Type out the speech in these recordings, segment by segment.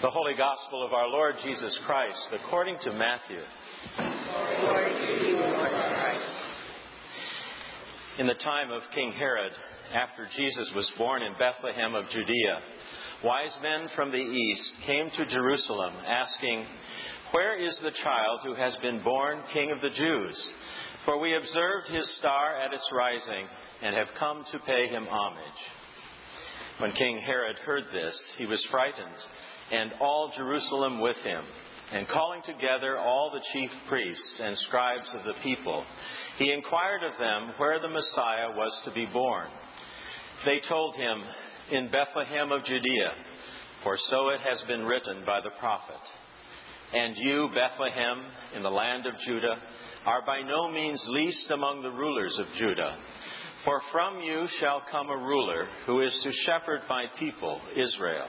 The Holy Gospel of our Lord Jesus Christ according to Matthew. Glory to you, Lord Christ. In the time of King Herod, after Jesus was born in Bethlehem of Judea, wise men from the east came to Jerusalem asking, Where is the child who has been born King of the Jews? For we observed his star at its rising and have come to pay him homage. When King Herod heard this, he was frightened and all Jerusalem with him. And calling together all the chief priests and scribes of the people, he inquired of them where the Messiah was to be born. They told him, In Bethlehem of Judea, for so it has been written by the prophet. And you, Bethlehem, in the land of Judah, are by no means least among the rulers of Judah. For from you shall come a ruler who is to shepherd my people, Israel.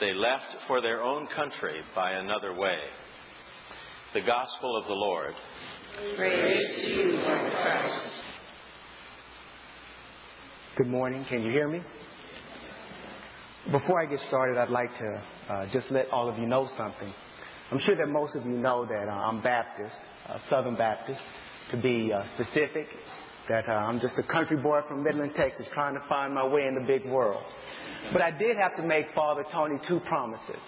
they left for their own country by another way. The Gospel of the Lord. Praise to you, Lord Christ. Good morning. Can you hear me? Before I get started, I'd like to uh, just let all of you know something. I'm sure that most of you know that uh, I'm Baptist, uh, Southern Baptist, to be uh, specific, that uh, I'm just a country boy from Midland, Texas, trying to find my way in the big world. But I did have to make Father Tony two promises.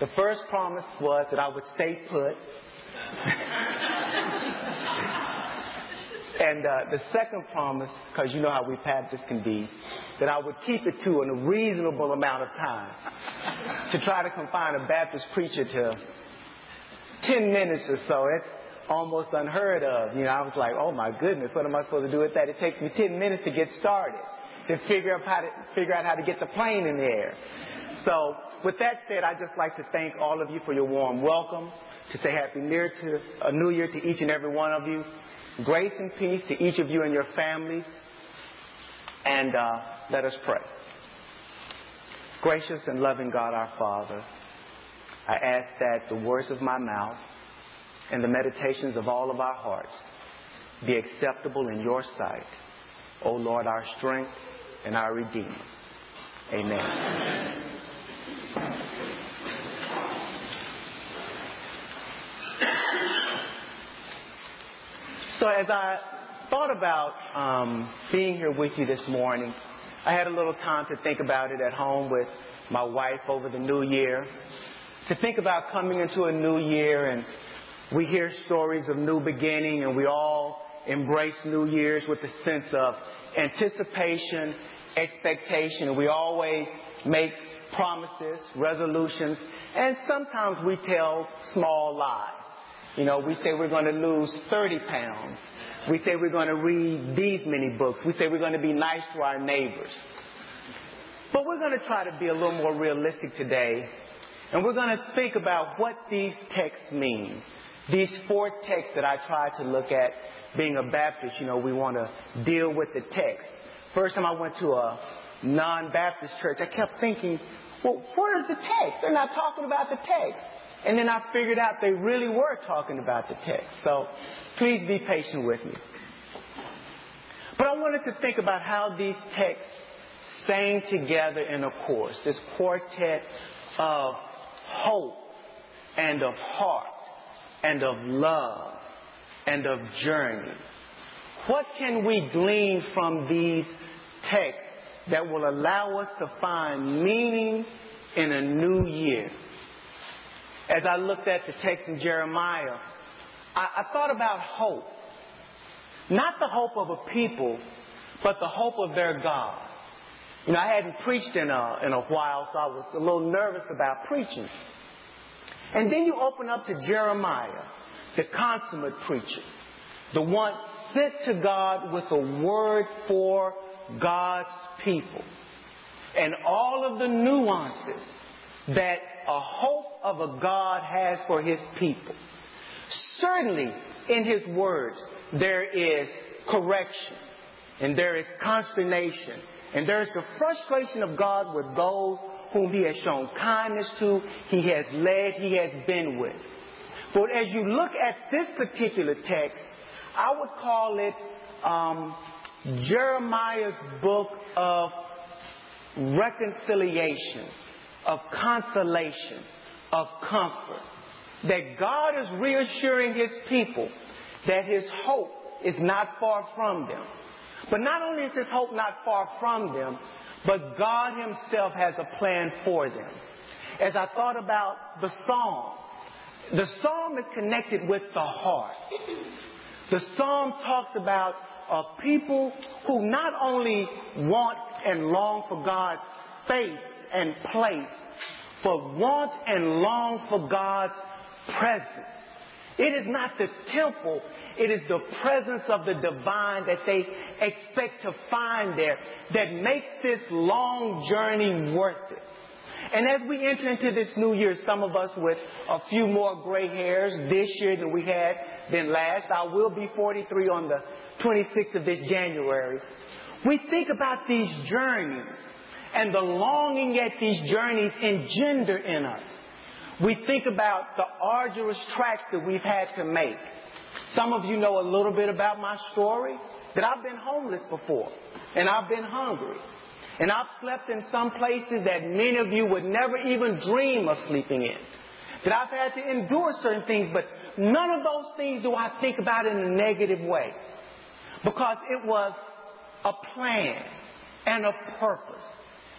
The first promise was that I would stay put. and uh, the second promise, because you know how we Baptists can be, that I would keep it to a reasonable amount of time to try to confine a Baptist preacher to 10 minutes or so. It's almost unheard of. You know, I was like, oh my goodness, what am I supposed to do with that? It takes me 10 minutes to get started to figure out how to figure out how to get the plane in the air. So with that said, I'd just like to thank all of you for your warm welcome, to say happy new year to a new year to each and every one of you. Grace and peace to each of you and your families. And uh, let us pray. Gracious and loving God our Father, I ask that the words of my mouth and the meditations of all of our hearts be acceptable in your sight, O Lord, our strength and our Redeemer. Amen. So as I thought about um, being here with you this morning, I had a little time to think about it at home with my wife over the new year. To think about coming into a new year and we hear stories of new beginning and we all embrace New Year's with a sense of anticipation expectation. And we always make promises, resolutions, and sometimes we tell small lies. You know, we say we're going to lose 30 pounds. We say we're going to read these many books. We say we're going to be nice to our neighbors. But we're going to try to be a little more realistic today. And we're going to think about what these texts mean. These four texts that I try to look at being a Baptist, you know, we want to deal with the text. First time I went to a non-Baptist church, I kept thinking, well, where's the text? They're not talking about the text. And then I figured out they really were talking about the text. So please be patient with me. But I wanted to think about how these texts sang together in a chorus, this quartet of hope and of heart and of love and of journey. What can we glean from these texts that will allow us to find meaning in a new year? As I looked at the text in Jeremiah, I, I thought about hope. Not the hope of a people, but the hope of their God. You know, I hadn't preached in a, in a while, so I was a little nervous about preaching. And then you open up to Jeremiah, the consummate preacher, the one sent to God with a word for God's people. And all of the nuances that a hope of a God has for his people. Certainly, in his words, there is correction, and there is consternation, and there is the frustration of God with those whom he has shown kindness to, he has led, he has been with. But as you look at this particular text, I would call it um, Jeremiah's book of reconciliation, of consolation, of comfort. That God is reassuring his people that his hope is not far from them. But not only is his hope not far from them, but God himself has a plan for them. As I thought about the psalm, the psalm is connected with the heart. The psalm talks about a people who not only want and long for God's faith and place, but want and long for God's presence. It is not the temple, it is the presence of the divine that they expect to find there that makes this long journey worth it. And as we enter into this new year, some of us with a few more gray hairs this year than we had than last. I will be 43 on the 26th of this January. We think about these journeys and the longing that these journeys engender in us. We think about the arduous tracks that we've had to make. Some of you know a little bit about my story, that I've been homeless before, and I've been hungry. And I've slept in some places that many of you would never even dream of sleeping in. That I've had to endure certain things, but none of those things do I think about in a negative way. Because it was a plan and a purpose.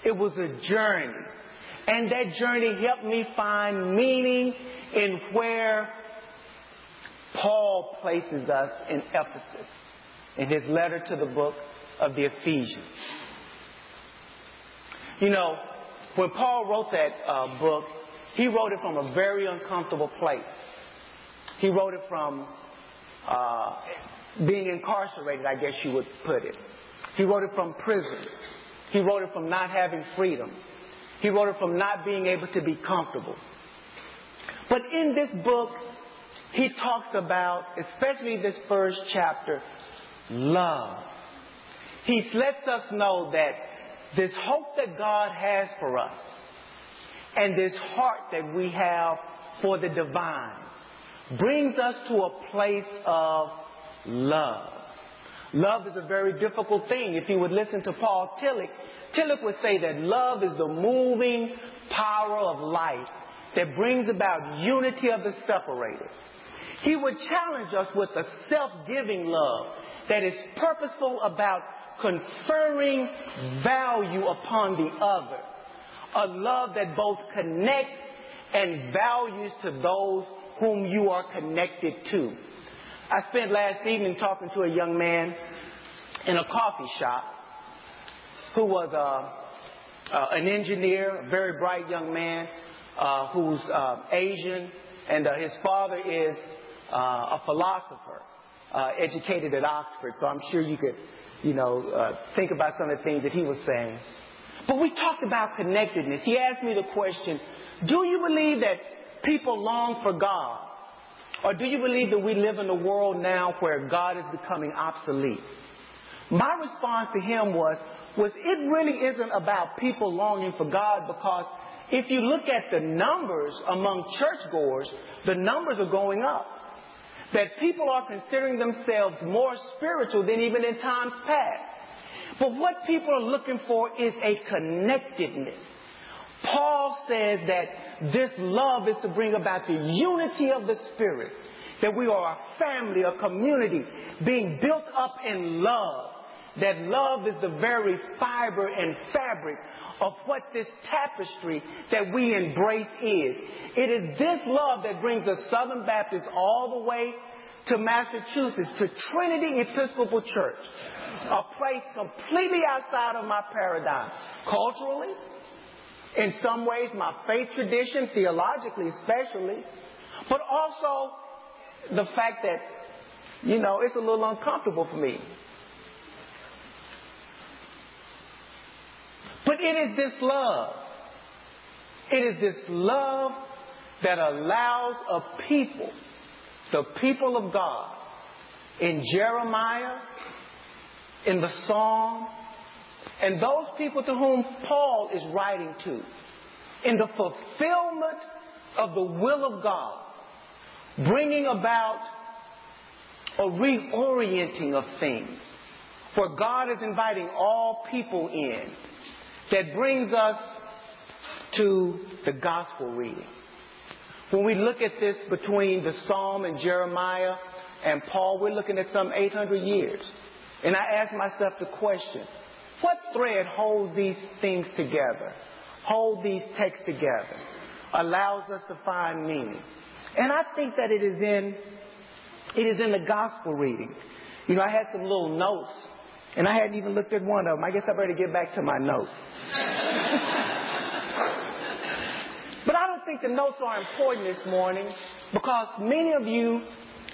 It was a journey. And that journey helped me find meaning in where Paul places us in Ephesus in his letter to the book of the Ephesians. You know, when Paul wrote that uh, book, he wrote it from a very uncomfortable place. He wrote it from uh, being incarcerated, I guess you would put it. He wrote it from prison. He wrote it from not having freedom. He wrote it from not being able to be comfortable. But in this book, he talks about, especially this first chapter, love. He lets us know that this hope that God has for us and this heart that we have for the divine brings us to a place of love. Love is a very difficult thing. If you would listen to Paul Tillich, Tillich would say that love is the moving power of life that brings about unity of the separated. He would challenge us with a self-giving love that is purposeful about conferring value upon the other. A love that both connects and values to those whom you are connected to. I spent last evening talking to a young man in a coffee shop who was uh, uh, an engineer, a very bright young man uh, who's uh, Asian, and uh, his father is uh, a philosopher, educated at Oxford. So I'm sure you could, you know, think about some of the things that he was saying. But we talked about connectedness. He asked me the question, do you believe that people long for God? Or do you believe that we live in a world now where God is becoming obsolete? My response to him was, was it really isn't about people longing for God because if you look at the numbers among churchgoers, the numbers are going up. That people are considering themselves more spiritual than even in times past. But what people are looking for is a connectedness. Paul says that this love is to bring about the unity of the Spirit. That we are a family, a community, being built up in love that love is the very fiber and fabric of what this tapestry that we embrace is. It is this love that brings the Southern Baptists all the way to Massachusetts, to Trinity Episcopal Church, a place completely outside of my paradigm, culturally, in some ways, my faith tradition, theologically especially, but also the fact that, you know, it's a little uncomfortable for me. It is this love. It is this love that allows a people, the people of God, in Jeremiah, in the Psalm, and those people to whom Paul is writing to, in the fulfillment of the will of God, bringing about a reorienting of things, For God is inviting all people in, that brings us to the gospel reading. When we look at this between the Psalm and Jeremiah and Paul, we're looking at some 800 years. And I ask myself the question, what thread holds these things together, hold these texts together, allows us to find meaning? And I think that it is in, it is in the gospel reading. You know, I had some little notes, and I hadn't even looked at one of them. I guess I better get back to my notes. but I don't think the notes are important this morning because many of you,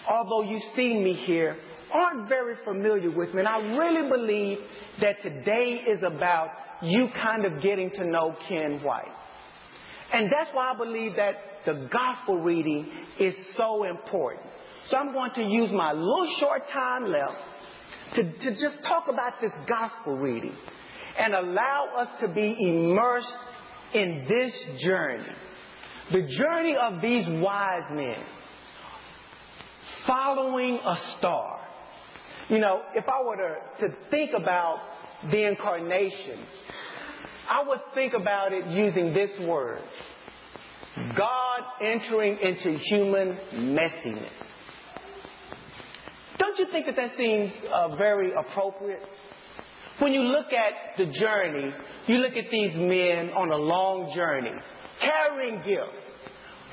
although you've seen me here, aren't very familiar with me. And I really believe that today is about you kind of getting to know Ken White. And that's why I believe that the gospel reading is so important. So I'm going to use my little short time left to, to just talk about this gospel reading and allow us to be immersed in this journey. The journey of these wise men following a star. You know, if I were to, to think about the incarnation, I would think about it using this word God entering into human messiness. Don't you think that that seems uh, very appropriate? When you look at the journey, you look at these men on a long journey, carrying gifts.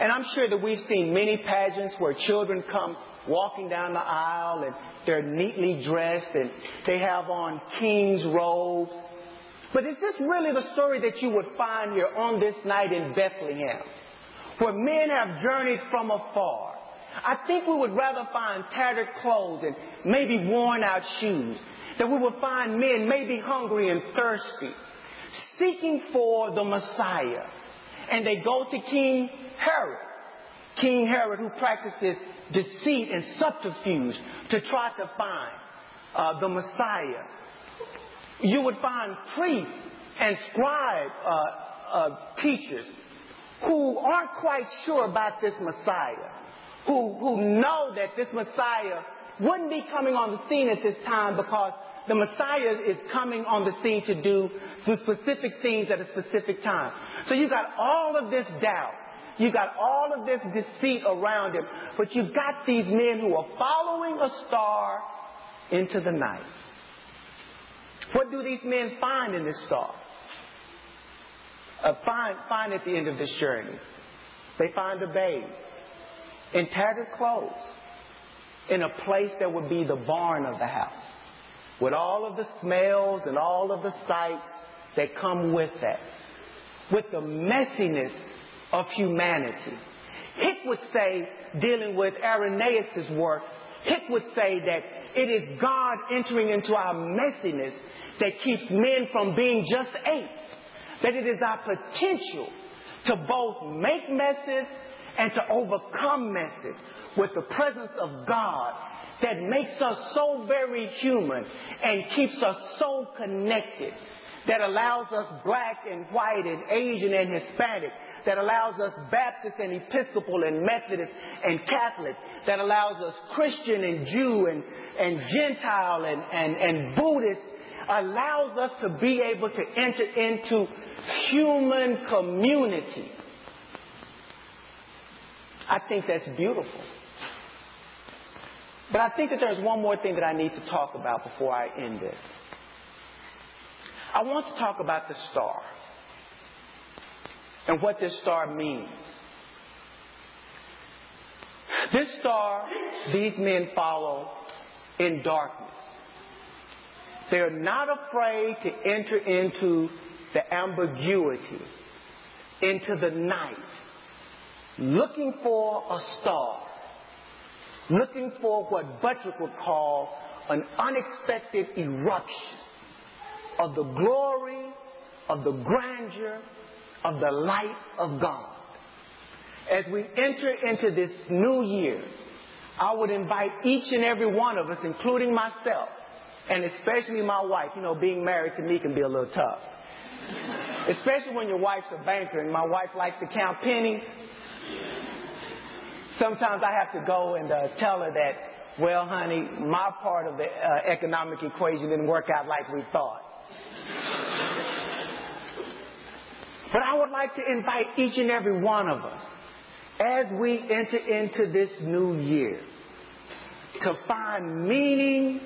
And I'm sure that we've seen many pageants where children come walking down the aisle and they're neatly dressed and they have on king's robes. But is this really the story that you would find here on this night in Bethlehem? Where men have journeyed from afar. I think we would rather find tattered clothes and maybe worn out shoes. That we would find men maybe hungry and thirsty, seeking for the Messiah. And they go to King Herod. King Herod who practices deceit and subterfuge to try to find uh, the Messiah. You would find priests and scribe uh, uh, teachers who aren't quite sure about this Messiah, who, who know that this Messiah wouldn't be coming on the scene at this time because the Messiah is coming on the scene to do some specific things at a specific time. So you've got all of this doubt. You got all of this deceit around him, but you've got these men who are following a star into the night. What do these men find in this star? Uh, find, find at the end of this journey. They find a babe in tattered clothes in a place that would be the barn of the house with all of the smells and all of the sights that come with that, with the messiness of humanity. Hick would say, dealing with Irenaeus' work, Hick would say that it is God entering into our messiness that keeps men from being just apes. That it is our potential to both make messes and to overcome messes with the presence of God that makes us so very human and keeps us so connected, that allows us black and white and Asian and Hispanic that allows us Baptist and Episcopal and Methodist and Catholic, that allows us Christian and Jew and, and Gentile and, and, and Buddhist, allows us to be able to enter into human community. I think that's beautiful. But I think that there's one more thing that I need to talk about before I end this. I want to talk about the star and what this star means. This star these men follow in darkness. They're not afraid to enter into the ambiguity, into the night, looking for a star, looking for what Buttrick would call an unexpected eruption of the glory, of the grandeur, of the light of God. As we enter into this new year, I would invite each and every one of us, including myself, and especially my wife. You know, being married to me can be a little tough. Especially when your wife's a banker and my wife likes to count pennies. Sometimes I have to go and uh, tell her that, well, honey, my part of the uh, economic equation didn't work out like we thought. But I would like to invite each and every one of us as we enter into this new year to find meaning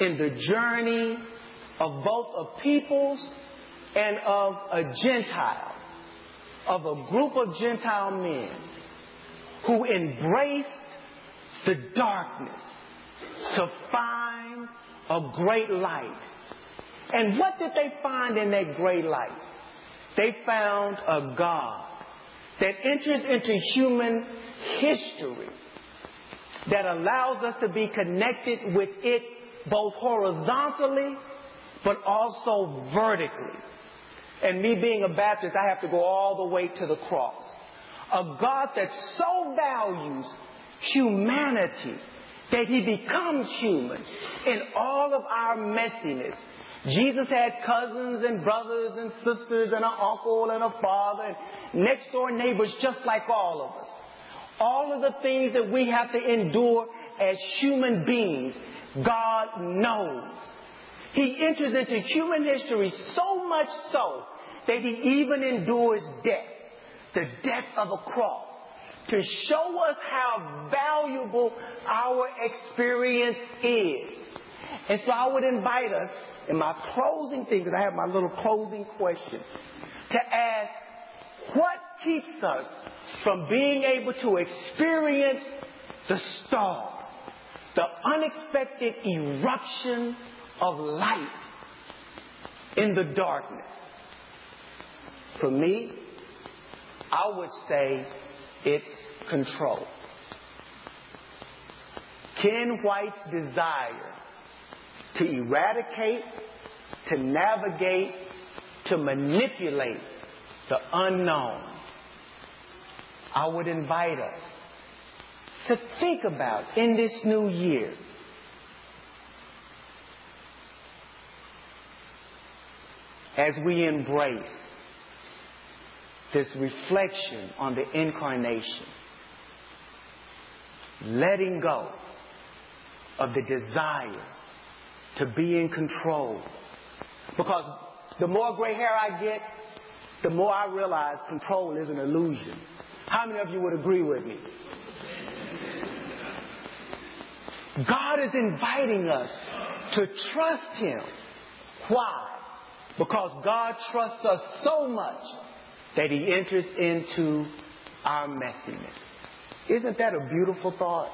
in the journey of both a people's and of a Gentile, of a group of Gentile men who embraced the darkness to find a great light. And what did they find in that great light? They found a God that enters into human history that allows us to be connected with it both horizontally but also vertically. And me being a Baptist, I have to go all the way to the cross. A God that so values humanity that he becomes human in all of our messiness. Jesus had cousins and brothers and sisters and an uncle and a father and next door neighbors just like all of us. All of the things that we have to endure as human beings, God knows. He enters into human history so much so that he even endures death, the death of a cross, to show us how valuable our experience is. And so I would invite us in my closing thing, because I have my little closing question, to ask what keeps us from being able to experience the star, the unexpected eruption of light in the darkness? For me, I would say it's control. Ken White's desire to eradicate, to navigate, to manipulate the unknown. I would invite us to think about in this new year as we embrace this reflection on the incarnation, letting go of the desire to be in control. Because the more gray hair I get, the more I realize control is an illusion. How many of you would agree with me? God is inviting us to trust Him. Why? Because God trusts us so much that He enters into our messiness. Isn't that a beautiful thought?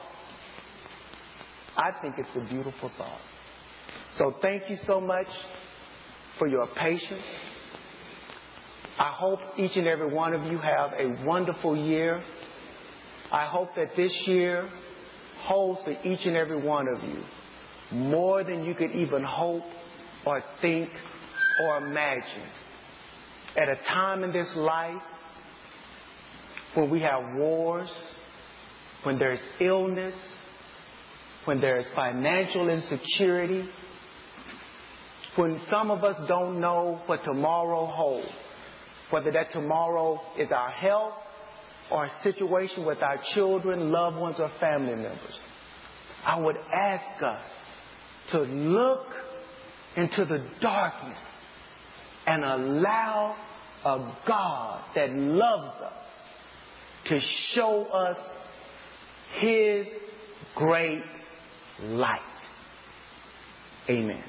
I think it's a beautiful thought. So thank you so much for your patience. I hope each and every one of you have a wonderful year. I hope that this year holds for each and every one of you more than you could even hope or think or imagine. At a time in this life when we have wars, when there's illness, when there's financial insecurity, when some of us don't know what tomorrow holds, whether that tomorrow is our health or a situation with our children, loved ones, or family members, I would ask us to look into the darkness and allow a God that loves us to show us His great light. Amen.